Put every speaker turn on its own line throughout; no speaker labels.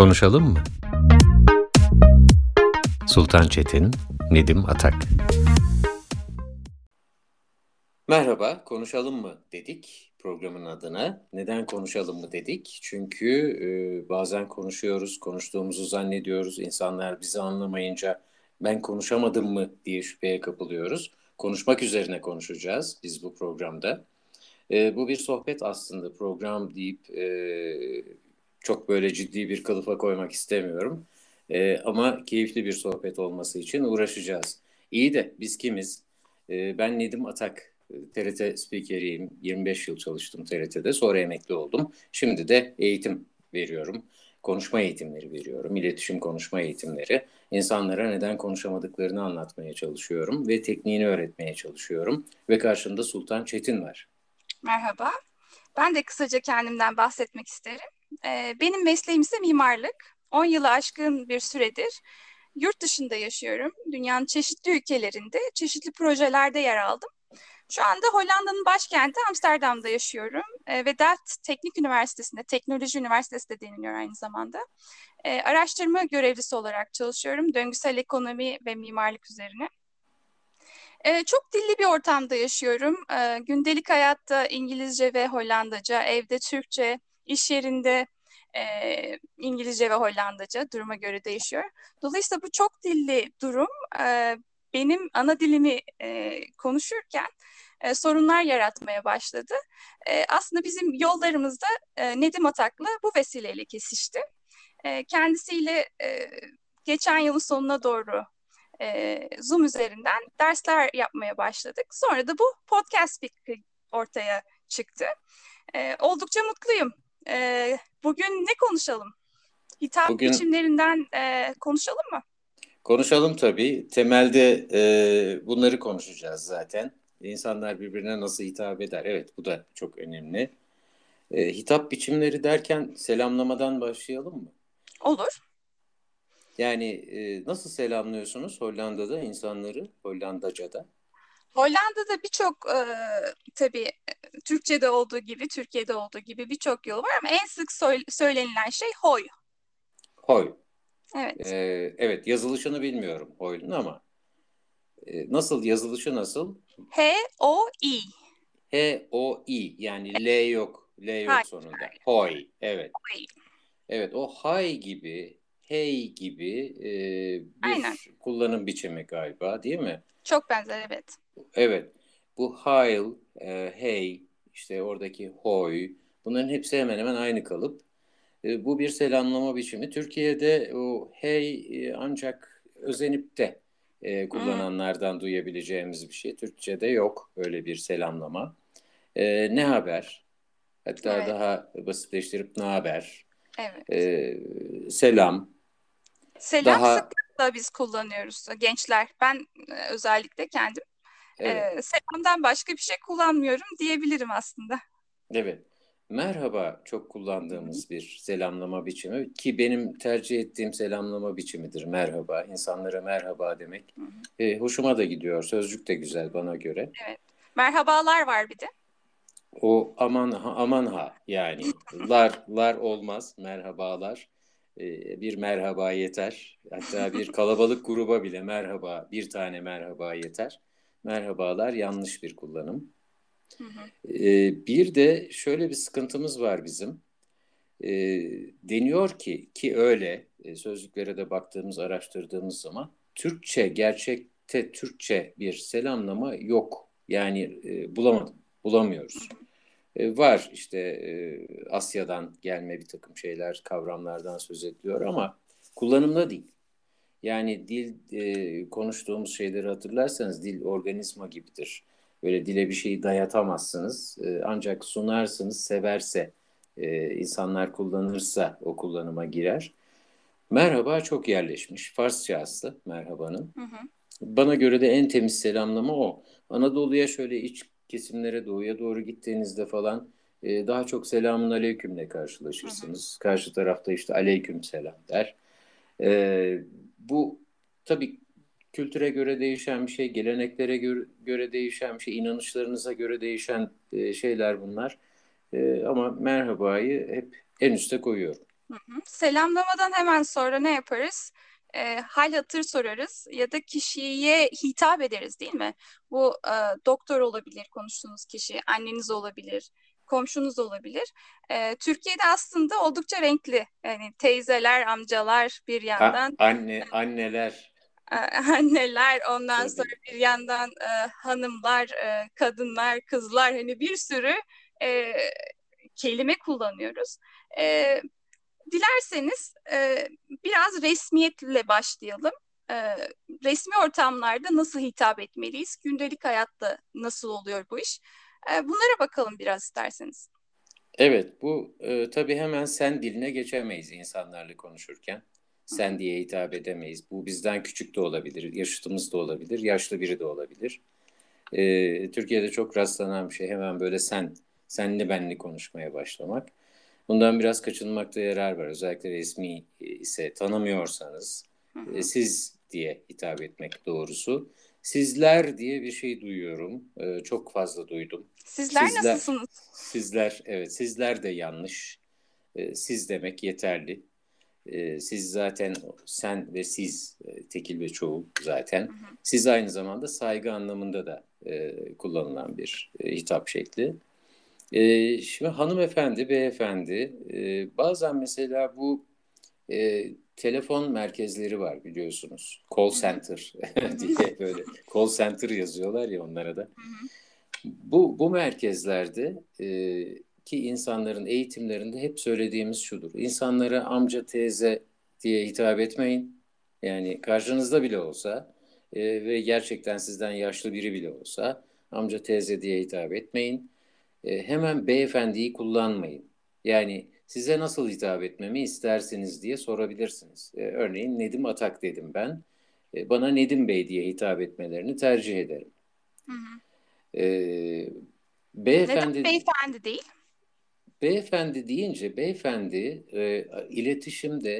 Konuşalım mı? Sultan Çetin, Nedim Atak. Merhaba, konuşalım mı dedik programın adına. Neden konuşalım mı dedik? Çünkü e, bazen konuşuyoruz, konuştuğumuzu zannediyoruz. İnsanlar bizi anlamayınca ben konuşamadım mı diye şüpheye kapılıyoruz. Konuşmak üzerine konuşacağız biz bu programda. E, bu bir sohbet aslında program deyip e, çok böyle ciddi bir kılıfa koymak istemiyorum. E, ama keyifli bir sohbet olması için uğraşacağız. İyi de biz kimiz? E, ben Nedim Atak, TRT spikeriyim. 25 yıl çalıştım TRT'de. Sonra emekli oldum. Şimdi de eğitim veriyorum. Konuşma eğitimleri veriyorum. İletişim konuşma eğitimleri. İnsanlara neden konuşamadıklarını anlatmaya çalışıyorum ve tekniğini öğretmeye çalışıyorum. Ve karşımda Sultan Çetin var.
Merhaba. Ben de kısaca kendimden bahsetmek isterim. Ee, benim mesleğim ise mimarlık. 10 yılı aşkın bir süredir yurt dışında yaşıyorum. Dünyanın çeşitli ülkelerinde, çeşitli projelerde yer aldım. Şu anda Hollanda'nın başkenti Amsterdam'da yaşıyorum e, ve Delft Teknik Üniversitesi'nde, Teknoloji Üniversitesi de deniliyor aynı zamanda. E, araştırma görevlisi olarak çalışıyorum, döngüsel ekonomi ve mimarlık üzerine. E, çok dilli bir ortamda yaşıyorum. E, gündelik hayatta İngilizce ve Hollandaca, evde Türkçe, iş yerinde e, İngilizce ve Hollandaca duruma göre değişiyor. Dolayısıyla bu çok dilli durum e, benim ana dilimi e, konuşurken e, sorunlar yaratmaya başladı. E, aslında bizim yollarımız da e, Nedim Atak'la bu vesileyle kesişti. E, kendisiyle e, geçen yılın sonuna doğru e, Zoom üzerinden dersler yapmaya başladık. Sonra da bu podcast fikri ortaya çıktı. E, oldukça mutluyum. E, bugün ne konuşalım? Hitap bugün... biçimlerinden e, konuşalım mı?
Konuşalım tabii. Temelde e, bunları konuşacağız zaten. İnsanlar birbirine nasıl hitap eder? Evet bu da çok önemli. E, hitap biçimleri derken selamlamadan başlayalım mı?
Olur.
Yani e, nasıl selamlıyorsunuz Hollanda'da insanları, Hollandaca'da?
Hollanda'da birçok e, tabii Türkçe'de olduğu gibi, Türkiye'de olduğu gibi birçok yol var ama en sık söylenilen şey hoy.
Hoy.
Evet.
Ee, evet yazılışını bilmiyorum hoy'un ama e, nasıl yazılışı nasıl?
H-O-I.
H-O-I yani L yok. L yok hayır, sonunda. Hoy. Evet. Hoy. Evet o hay gibi, hey gibi e, bir Aynen. kullanım biçimi galiba değil mi?
Çok benzer evet.
Evet. Bu hail, e, hey, işte oradaki hoy bunların hepsi hemen hemen aynı kalıp. E, bu bir selamlama biçimi. Türkiye'de o hey e, ancak özenip de e, kullananlardan hmm. duyabileceğimiz bir şey. Türkçe'de yok öyle bir selamlama. E, ne haber? Hatta evet. daha basitleştirip ne haber?
Evet.
E, selam.
Selam daha... sıklıkla biz kullanıyoruz gençler. Ben e, özellikle kendim evet. e, selamdan başka bir şey kullanmıyorum diyebilirim aslında.
Evet. Merhaba çok kullandığımız bir selamlama biçimi ki benim tercih ettiğim selamlama biçimidir merhaba. İnsanlara merhaba demek. E, hoşuma da gidiyor. Sözcük de güzel bana göre.
Evet. Merhabalar var bir de.
O aman ha, aman ha yani lar lar olmaz merhabalar. E, bir merhaba yeter. Hatta bir kalabalık gruba bile merhaba bir tane merhaba yeter. Merhabalar yanlış bir kullanım. Hı bir de şöyle bir sıkıntımız var bizim. E, deniyor ki ki öyle e, sözlüklere de baktığımız araştırdığımız zaman Türkçe gerçekte Türkçe bir selamlama yok. Yani e, bulamadım, bulamıyoruz. E, var işte e, Asya'dan gelme bir takım şeyler, kavramlardan söz ediliyor ama kullanımda değil. Yani dil e, konuştuğumuz şeyleri hatırlarsanız dil organizma gibidir. Böyle dile bir şeyi dayatamazsınız. E, ancak sunarsınız, severse, e, insanlar kullanırsa o kullanıma girer. Merhaba çok yerleşmiş. Farsça aslı merhabanın. Hı hı. Bana göre de en temiz selamlama o. Anadolu'ya şöyle iç kesimlere doğuya doğru gittiğinizde falan e, daha çok selamun aleykümle karşılaşırsınız. Hı hı. Karşı tarafta işte aleyküm selam der. E, bu tabii kültüre göre değişen bir şey, geleneklere göre, değişen bir şey, inanışlarınıza göre değişen e, şeyler bunlar. E, ama merhabayı hep en üste koyuyorum.
Selamlamadan hemen sonra ne yaparız? E, hal hatır sorarız ya da kişiye hitap ederiz değil mi? Bu e, doktor olabilir konuştuğunuz kişi, anneniz olabilir, komşunuz olabilir. E, Türkiye'de aslında oldukça renkli. Yani teyzeler, amcalar bir yandan.
A- anne, anneler.
Anneler, ondan Tabii. sonra bir yandan e, hanımlar, e, kadınlar, kızlar hani bir sürü e, kelime kullanıyoruz. E, dilerseniz e, biraz resmiyetle başlayalım. E, resmi ortamlarda nasıl hitap etmeliyiz? Gündelik hayatta nasıl oluyor bu iş? E, bunlara bakalım biraz isterseniz.
Evet, bu e, tabii hemen sen diline geçemeyiz insanlarla konuşurken. Sen diye hitap edemeyiz. Bu bizden küçük de olabilir, yaşıtımız da olabilir, yaşlı biri de olabilir. E, Türkiye'de çok rastlanan bir şey hemen böyle sen, senli benli konuşmaya başlamak. Bundan biraz kaçınmakta yarar var. Özellikle resmi ise tanımıyorsanız e, siz diye hitap etmek doğrusu. Sizler diye bir şey duyuyorum. E, çok fazla duydum.
Sizler, sizler nasılsınız?
Sizler, evet sizler de yanlış. E, siz demek yeterli. Siz zaten sen ve siz tekil ve çoğul zaten. Hı hı. Siz aynı zamanda saygı anlamında da kullanılan bir hitap şekli. E, şimdi hanımefendi, beyefendi e, bazen mesela bu e, telefon merkezleri var biliyorsunuz. Call center diye böyle call center yazıyorlar ya onlara da. Bu, bu merkezlerde e, ki insanların eğitimlerinde hep söylediğimiz şudur. İnsanlara amca, teyze diye hitap etmeyin. Yani karşınızda bile olsa e, ve gerçekten sizden yaşlı biri bile olsa amca, teyze diye hitap etmeyin e, hemen beyefendiyi kullanmayın. Yani size nasıl hitap etmemi istersiniz diye sorabilirsiniz. E, örneğin Nedim Atak dedim ben. E, bana Nedim Bey diye hitap etmelerini tercih ederim. Hı hı.
E, beyefendi, Neden beyefendi değil?
Beyefendi deyince beyefendi e, iletişimde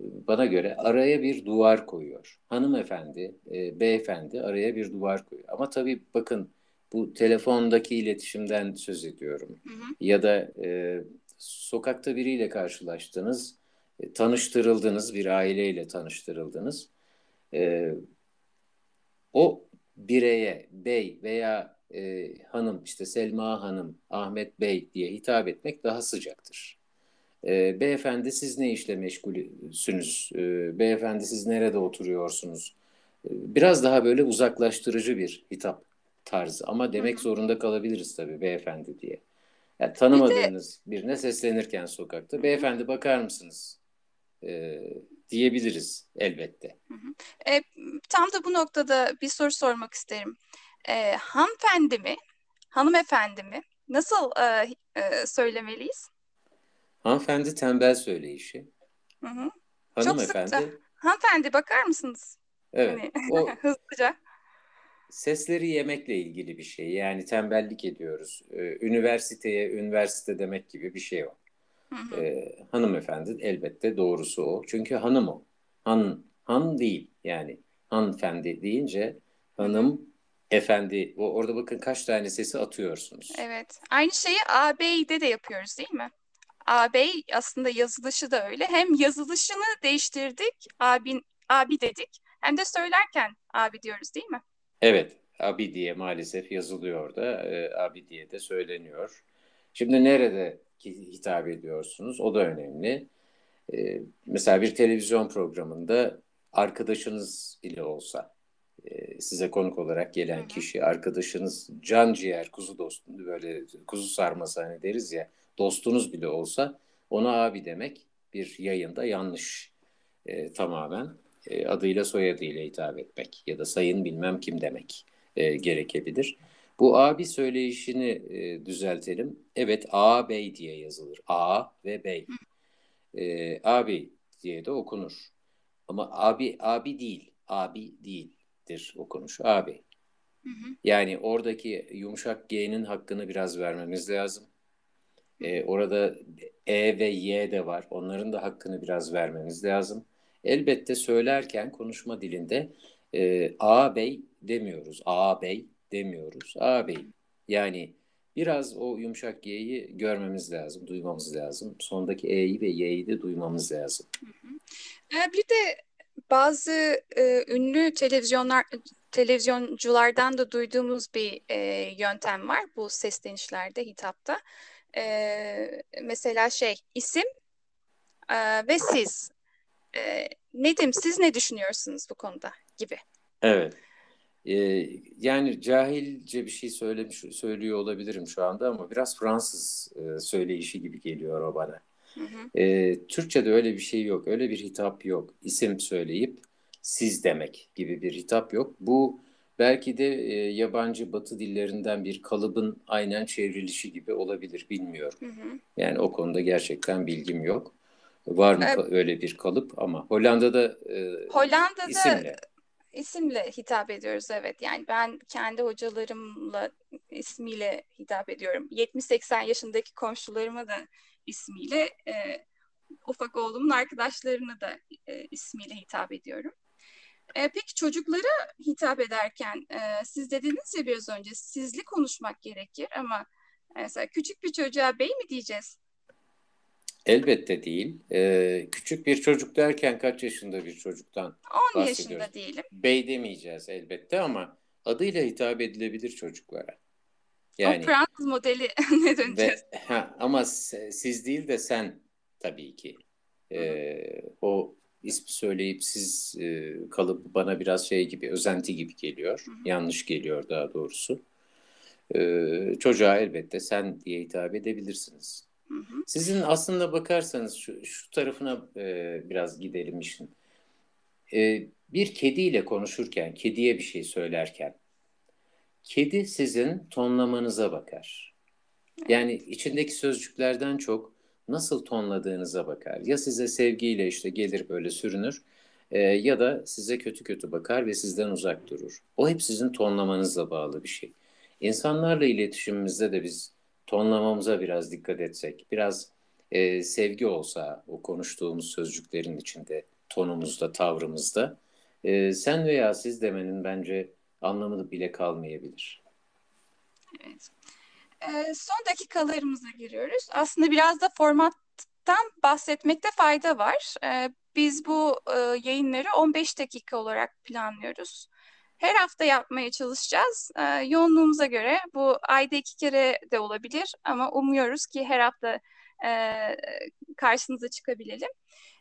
e, bana göre araya bir duvar koyuyor. Hanımefendi, e, beyefendi araya bir duvar koyuyor. Ama tabii bakın bu telefondaki iletişimden söz ediyorum. Hı hı. Ya da e, sokakta biriyle karşılaştınız, e, tanıştırıldınız, bir aileyle tanıştırıldınız. E, o bireye bey veya e, hanım, işte Selma Hanım, Ahmet Bey diye hitap etmek daha sıcaktır. E, beyefendi siz ne işle meşgulsünüz? E, beyefendi siz nerede oturuyorsunuz? E, biraz daha böyle uzaklaştırıcı bir hitap tarzı ama demek zorunda kalabiliriz tabii beyefendi diye. Yani tanımadığınız bir de... birine seslenirken sokakta beyefendi bakar mısınız e, diyebiliriz elbette.
E, tam da bu noktada bir soru sormak isterim. E, hanımefendi mi, hanımefendi mi? Nasıl e, e, söylemeliyiz?
Hanımefendi tembel söyleyişi. Hı hı. Hanımefendi. Çok sık,
hanımefendi bakar mısınız?
Evet. Hani,
o, hızlıca
sesleri yemekle ilgili bir şey. Yani tembellik ediyoruz. Ee, üniversiteye üniversite demek gibi bir şey hı. Ee, hanımefendi elbette doğrusu o. Çünkü hanım o. Han, han değil yani. Hanımefendi deyince hanım, efendi. O, orada bakın kaç tane sesi atıyorsunuz.
Evet. Aynı şeyi ağabeyde de yapıyoruz değil mi? Ağabey aslında yazılışı da öyle. Hem yazılışını değiştirdik, abin, abi dedik. Hem de söylerken abi diyoruz değil mi?
Evet, abi diye maalesef yazılıyor da e, abi diye de söyleniyor. Şimdi nerede hitap ediyorsunuz? O da önemli. E, mesela bir televizyon programında arkadaşınız ile olsa e, size konuk olarak gelen kişi arkadaşınız can ciğer kuzu dostu böyle kuzu sarması hani deriz ya dostunuz bile olsa ona abi demek bir yayında yanlış e, tamamen e, adıyla soyadıyla hitap etmek ya da sayın bilmem kim demek e, gerekebilir. Bu abi söyleyişini e, düzeltelim. Evet A bey diye yazılır. A ve bey. E, abi diye de okunur. Ama abi abi değil. Abi değildir okunuş. Abi. Yani oradaki yumuşak G'nin hakkını biraz vermemiz lazım. Ee, orada E ve Y de var. Onların da hakkını biraz vermemiz lazım. Elbette söylerken konuşma dilinde e, ağabey demiyoruz. Ağabey demiyoruz. Ağabey. Yani Biraz o yumuşak Y'yi görmemiz lazım, duymamız lazım. Sondaki E'yi ve Y'yi de duymamız lazım.
Ee, bir de bazı e, ünlü televizyonlar televizyonculardan da duyduğumuz bir e, yöntem var bu seslenişlerde, hitapta. E, mesela şey, isim e, ve siz. E, Nedim, siz ne düşünüyorsunuz bu konuda gibi.
Evet. Ee, yani cahilce bir şey söylemiş söylüyor olabilirim şu anda ama biraz Fransız e, söyleyişi gibi geliyor o bana. Hı hı. E, Türkçe'de öyle bir şey yok, öyle bir hitap yok. İsim söyleyip siz demek gibi bir hitap yok. Bu belki de e, yabancı batı dillerinden bir kalıbın aynen çevrilişi gibi olabilir, bilmiyorum. Hı hı. Yani o konuda gerçekten bilgim yok. Var mı evet. öyle bir kalıp ama Hollanda'da e,
Hollanda'da isimle isimle hitap ediyoruz evet. Yani ben kendi hocalarımla ismiyle hitap ediyorum. 70-80 yaşındaki komşularıma da ismiyle, e, ufak oğlumun arkadaşlarına da e, ismiyle hitap ediyorum. E, peki çocuklara hitap ederken e, siz dediniz ya biraz önce sizli konuşmak gerekir ama mesela küçük bir çocuğa bey mi diyeceğiz?
Elbette değil. Ee, küçük bir çocuk derken kaç yaşında bir çocuktan
10 yaşında değilim.
Bey demeyeceğiz elbette ama adıyla hitap edilebilir çocuklara.
Yani, o Fransız modeli ne döneceğiz?
Ve, ha, ama siz değil de sen tabii ki. Ee, o ismi söyleyip siz e, kalıp bana biraz şey gibi özenti gibi geliyor. Hı hı. Yanlış geliyor daha doğrusu. Ee, çocuğa elbette sen diye hitap edebilirsiniz. Hı hı. Sizin aslında bakarsanız şu, şu tarafına e, biraz gidelim işin. E, bir kediyle konuşurken, kediye bir şey söylerken, kedi sizin tonlamanıza bakar. Yani içindeki sözcüklerden çok nasıl tonladığınıza bakar. Ya size sevgiyle işte gelir böyle sürünür e, ya da size kötü kötü bakar ve sizden uzak durur. O hep sizin tonlamanızla bağlı bir şey. İnsanlarla iletişimimizde de biz tonlamamıza biraz dikkat etsek, biraz e, sevgi olsa o konuştuğumuz sözcüklerin içinde, tonumuzda, tavrımızda, e, sen veya siz demenin bence anlamı bile kalmayabilir.
Evet. E, son dakikalarımıza giriyoruz. Aslında biraz da formattan bahsetmekte fayda var. E, biz bu e, yayınları 15 dakika olarak planlıyoruz. Her hafta yapmaya çalışacağız. E, yoğunluğumuza göre bu ayda iki kere de olabilir ama umuyoruz ki her hafta e, karşınıza çıkabilelim.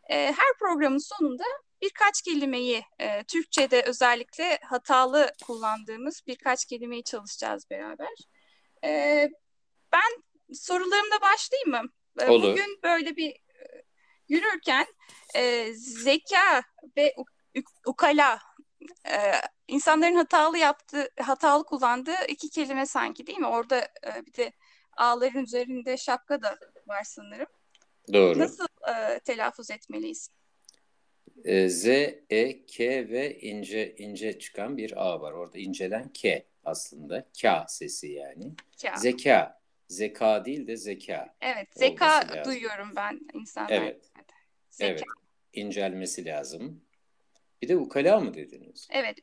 E, her programın sonunda birkaç kelimeyi e, Türkçe'de özellikle hatalı kullandığımız birkaç kelimeyi çalışacağız beraber. E, ben sorularımda başlayayım mı? Olur. Bugün böyle bir e, yürürken e, zeka ve ukala e, insanların hatalı yaptığı, hatalı kullandığı iki kelime sanki değil mi? Orada e, bir de ağların üzerinde şapka da var sanırım.
Doğru.
Nasıl e, telaffuz etmeliyiz?
E, Z, E, K ve ince ince çıkan bir A var. Orada incelen K aslında. K sesi yani. K. Zeka. Zeka değil de zeka.
Evet. Zeka duyuyorum ben insanlar.
Evet. Zeka. Evet. İncelmesi lazım. Bir de ukala mı dediniz?
Evet.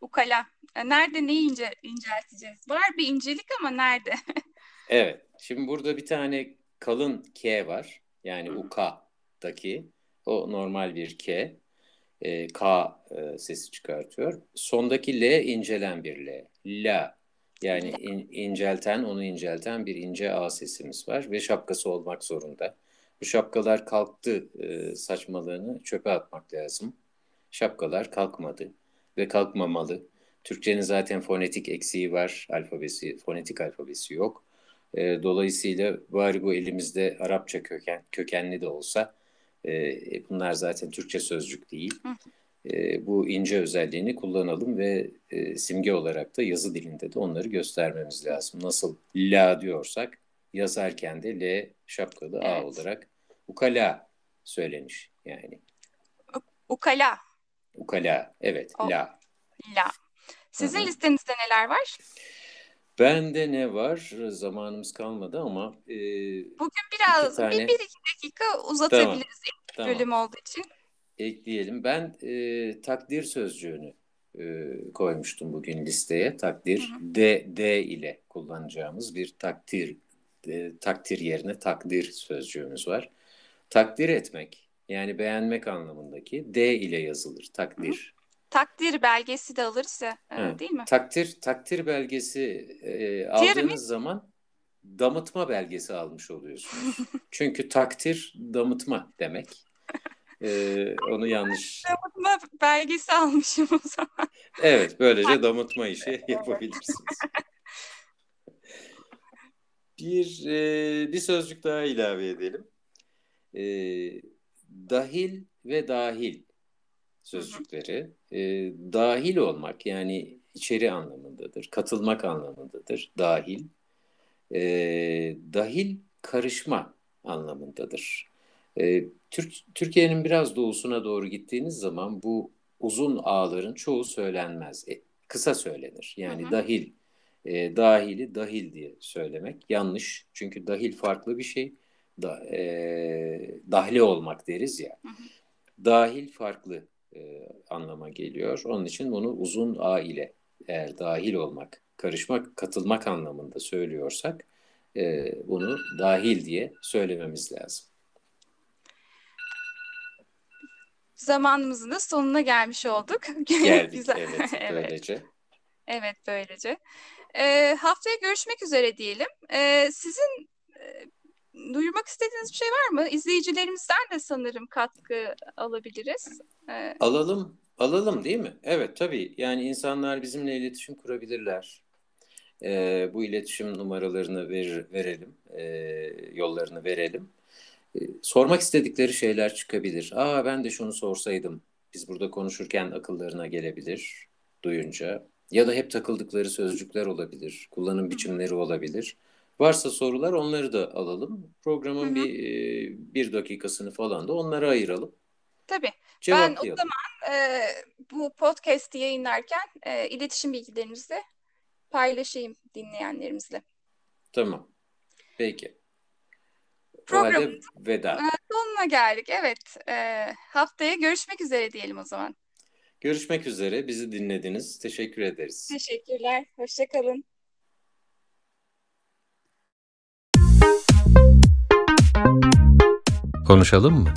Ukala. E, nerede neyi ince, incelteceğiz? Var bir incelik ama nerede?
evet. Şimdi burada bir tane kalın K var. Yani uka'daki. O normal bir K. E, K e, sesi çıkartıyor. Sondaki L incelen bir L. La. Yani in, incelten, onu incelten bir ince A sesimiz var ve şapkası olmak zorunda. Bu şapkalar kalktı e, saçmalığını çöpe atmak lazım. Şapkalar kalkmadı ve kalkmamalı. Türkçenin zaten fonetik eksiği var, alfabesi, fonetik alfabesi yok. E, dolayısıyla bari bu elimizde Arapça köken, kökenli de olsa e, bunlar zaten Türkçe sözcük değil. E, bu ince özelliğini kullanalım ve e, simge olarak da yazı dilinde de onları göstermemiz lazım. Nasıl la diyorsak yazarken de L şapkalı evet. A olarak ukala söylenir yani.
Ukala.
Ukala evet o. la.
La. Sizin Hı-hı. listenizde neler var?
Bende ne var? Zamanımız kalmadı ama e,
bugün biraz tane... bir, bir iki dakika uzatabiliriz tamam. ilk tamam. bölüm olduğu için.
Ekleyelim. Ben e, takdir sözcüğünü e, koymuştum bugün listeye. Takdir hı hı. D, D ile kullanacağımız bir takdir e, takdir yerine takdir sözcüğümüz var. Takdir etmek yani beğenmek anlamındaki D ile yazılır takdir. Hı.
Takdir belgesi de alırız ya e, değil mi?
Takdir takdir belgesi e, aldığınız zaman damıtma belgesi almış oluyorsunuz. Çünkü takdir damıtma demek. Ee, onu yanlış.
Damıtma belgesi almışım o zaman.
Evet, böylece damıtma işi yapabilirsiniz. bir e, bir sözcük daha ilave edelim. E, dahil ve dahil sözcükleri. E, dahil olmak yani içeri anlamındadır, katılmak anlamındadır. Dahil. E, dahil karışma anlamındadır. E, Türk, Türkiye'nin biraz doğusuna doğru gittiğiniz zaman bu uzun ağların çoğu söylenmez. E, kısa söylenir. Yani hı hı. dahil, e, dahili dahil diye söylemek yanlış. Çünkü dahil farklı bir şey. Da, e, dahli olmak deriz ya. Hı hı. Dahil farklı e, anlama geliyor. Onun için bunu uzun A ile eğer dahil olmak, karışmak, katılmak anlamında söylüyorsak e, bunu dahil diye söylememiz lazım.
zamanımızın da sonuna gelmiş olduk.
Geldik Güzel. evet, böylece.
Evet böylece. Ee, haftaya görüşmek üzere diyelim. Ee, sizin e, duyurmak istediğiniz bir şey var mı? İzleyicilerimizden de sanırım katkı alabiliriz.
Ee, alalım, alalım değil mi? Evet tabii. Yani insanlar bizimle iletişim kurabilirler. Ee, bu iletişim numaralarını ver, verelim, e, yollarını verelim. E, sormak istedikleri şeyler çıkabilir. Aa ben de şunu sorsaydım. Biz burada konuşurken akıllarına gelebilir duyunca. Ya da hep takıldıkları sözcükler olabilir. Kullanım biçimleri olabilir. Varsa sorular onları da alalım. Programın Hı-hı. bir e, bir dakikasını falan da onlara ayıralım.
Tabii. Ben o zaman e, bu podcast'i yayınlarken e, iletişim bilgilerinizi paylaşayım dinleyenlerimizle.
Tamam. Peki. Programın veda. E,
sonuna geldik. Evet. E, haftaya görüşmek üzere diyelim o zaman.
Görüşmek üzere. Bizi dinlediniz. Teşekkür ederiz.
Teşekkürler. Hoşçakalın.
Konuşalım mı?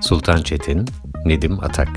Sultan Çetin, Nedim Atak.